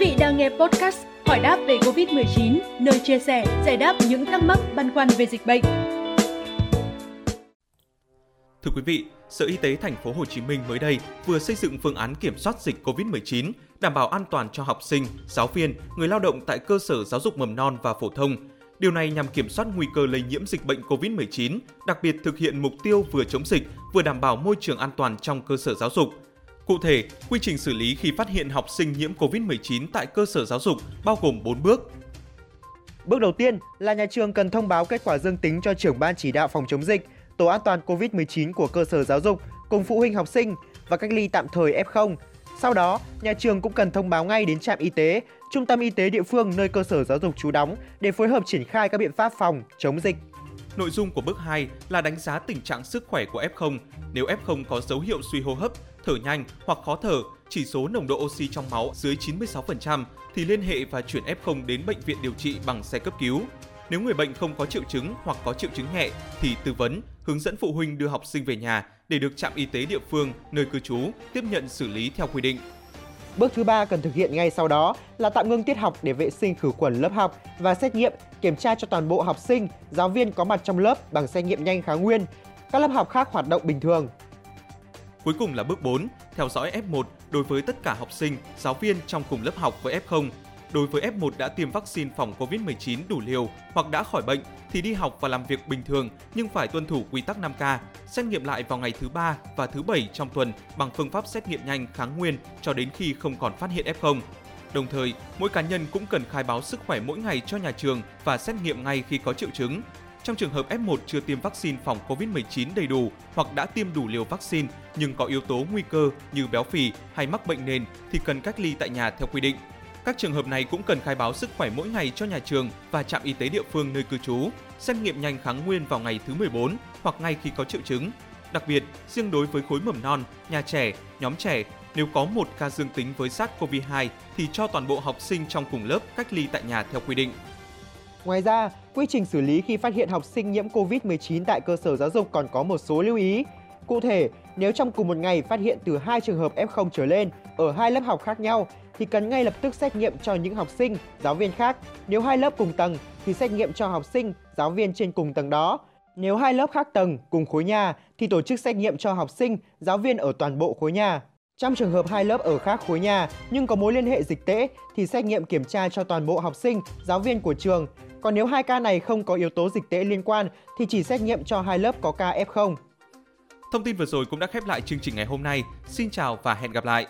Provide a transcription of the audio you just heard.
vị đang nghe podcast Hỏi đáp về Covid-19, nơi chia sẻ, giải đáp những thắc mắc băn khoăn về dịch bệnh. Thưa quý vị, Sở Y tế thành phố Hồ Chí Minh mới đây vừa xây dựng phương án kiểm soát dịch COVID-19, đảm bảo an toàn cho học sinh, giáo viên, người lao động tại cơ sở giáo dục mầm non và phổ thông. Điều này nhằm kiểm soát nguy cơ lây nhiễm dịch bệnh COVID-19, đặc biệt thực hiện mục tiêu vừa chống dịch, vừa đảm bảo môi trường an toàn trong cơ sở giáo dục. Cụ thể, quy trình xử lý khi phát hiện học sinh nhiễm COVID-19 tại cơ sở giáo dục bao gồm 4 bước. Bước đầu tiên là nhà trường cần thông báo kết quả dương tính cho trưởng ban chỉ đạo phòng chống dịch, tổ an toàn COVID-19 của cơ sở giáo dục cùng phụ huynh học sinh và cách ly tạm thời F0. Sau đó, nhà trường cũng cần thông báo ngay đến trạm y tế, trung tâm y tế địa phương nơi cơ sở giáo dục trú đóng để phối hợp triển khai các biện pháp phòng chống dịch. Nội dung của bước 2 là đánh giá tình trạng sức khỏe của F0. Nếu F0 có dấu hiệu suy hô hấp, thở nhanh hoặc khó thở, chỉ số nồng độ oxy trong máu dưới 96% thì liên hệ và chuyển F0 đến bệnh viện điều trị bằng xe cấp cứu. Nếu người bệnh không có triệu chứng hoặc có triệu chứng nhẹ thì tư vấn, hướng dẫn phụ huynh đưa học sinh về nhà để được trạm y tế địa phương nơi cư trú tiếp nhận xử lý theo quy định. Bước thứ ba cần thực hiện ngay sau đó là tạm ngưng tiết học để vệ sinh khử khuẩn lớp học và xét nghiệm, kiểm tra cho toàn bộ học sinh, giáo viên có mặt trong lớp bằng xét nghiệm nhanh kháng nguyên. Các lớp học khác hoạt động bình thường. Cuối cùng là bước 4, theo dõi F1 đối với tất cả học sinh, giáo viên trong cùng lớp học với F0. Đối với F1 đã tiêm vaccine phòng COVID-19 đủ liều hoặc đã khỏi bệnh thì đi học và làm việc bình thường nhưng phải tuân thủ quy tắc 5K, xét nghiệm lại vào ngày thứ ba và thứ bảy trong tuần bằng phương pháp xét nghiệm nhanh kháng nguyên cho đến khi không còn phát hiện F0. Đồng thời, mỗi cá nhân cũng cần khai báo sức khỏe mỗi ngày cho nhà trường và xét nghiệm ngay khi có triệu chứng. Trong trường hợp F1 chưa tiêm vaccine phòng COVID-19 đầy đủ hoặc đã tiêm đủ liều vaccine nhưng có yếu tố nguy cơ như béo phì hay mắc bệnh nền thì cần cách ly tại nhà theo quy định. Các trường hợp này cũng cần khai báo sức khỏe mỗi ngày cho nhà trường và trạm y tế địa phương nơi cư trú, xét nghiệm nhanh kháng nguyên vào ngày thứ 14 hoặc ngay khi có triệu chứng. Đặc biệt, riêng đối với khối mầm non, nhà trẻ, nhóm trẻ, nếu có một ca dương tính với SARS-CoV-2 thì cho toàn bộ học sinh trong cùng lớp cách ly tại nhà theo quy định. Ngoài ra, quy trình xử lý khi phát hiện học sinh nhiễm COVID-19 tại cơ sở giáo dục còn có một số lưu ý. Cụ thể, nếu trong cùng một ngày phát hiện từ 2 trường hợp F0 trở lên ở hai lớp học khác nhau thì cần ngay lập tức xét nghiệm cho những học sinh, giáo viên khác. Nếu hai lớp cùng tầng thì xét nghiệm cho học sinh, giáo viên trên cùng tầng đó. Nếu hai lớp khác tầng cùng khối nhà thì tổ chức xét nghiệm cho học sinh, giáo viên ở toàn bộ khối nhà. Trong trường hợp hai lớp ở khác khối nhà nhưng có mối liên hệ dịch tễ thì xét nghiệm kiểm tra cho toàn bộ học sinh, giáo viên của trường. Còn nếu hai ca này không có yếu tố dịch tễ liên quan thì chỉ xét nghiệm cho hai lớp có ca F0. Thông tin vừa rồi cũng đã khép lại chương trình ngày hôm nay. Xin chào và hẹn gặp lại!